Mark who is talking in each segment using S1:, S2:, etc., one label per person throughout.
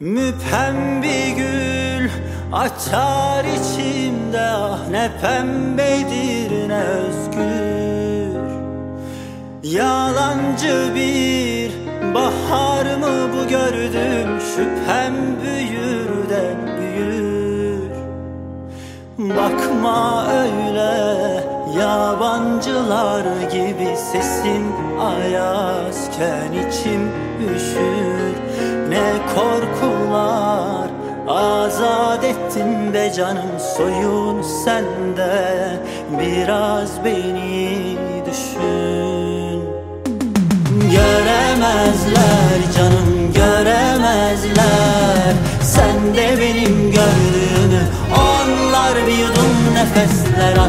S1: Müphem bir gül açar içimde ah ne pembedir ne özgür. Yalancı bir bahar mı bu gördüm şüphem büyür de büyür. Bakma öyle yabancılar gibi sesin ayazken içim üşür. Ne korkular azat ettin be canım soyun sende Biraz beni düşün. Göremezler canım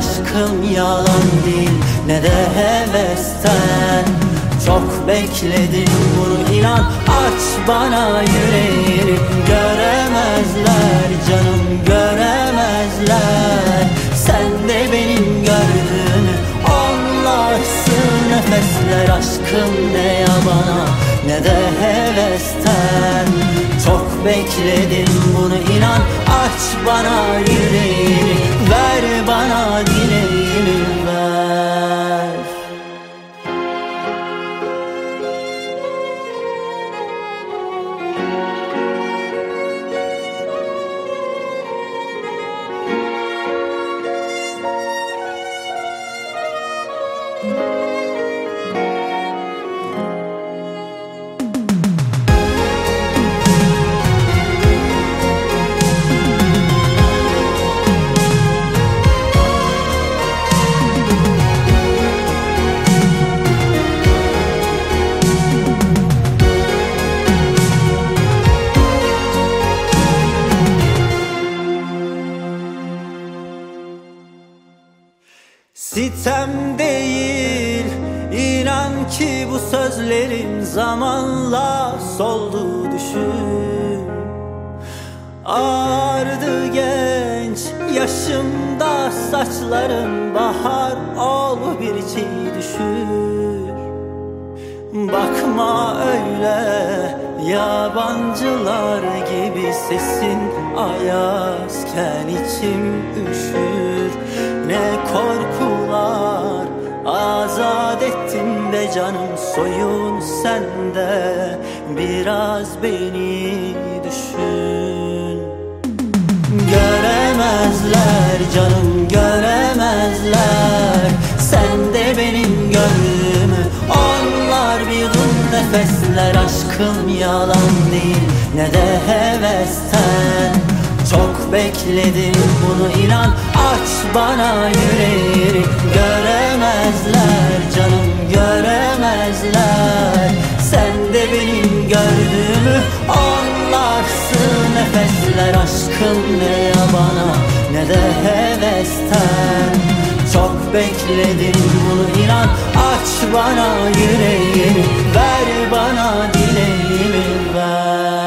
S1: Aşkım yalan değil ne de hevesten. Çok bekledim bunu inan Aç bana yüreğini. Göremezler canım göremezler. Sen de benim gördüğümü Onlarsın nefesler. Aşkım ne yabana ne de hevesten bekledim bunu inan. Aç bana yüreğini Ver bana dileğini Sitem değil inan ki bu sözlerim zamanla soldu düşün. Ağardı genç yaşımda saçlarım bahar ol bir çiğ düşür. Bakma öyle yabancılar gibi sesin ayazken içim üşür. Ne korkular canım soyun sende Biraz beni düşün. Göremezler canım göremezler. Sen de benim gönlümü. Onlar bir yudum nefesler. Aşkım yalan değil ne de hevesten bekledim bunu inan. Aç bana yüreğini. Göremezler canım göremezler. Sen de benim gördüğümü Onlarsın nefesler Aşkım ne yabana ne de hevesten. Çok bekledim bunu inan. Aç bana yüreğini. Ver bana dileğimi ver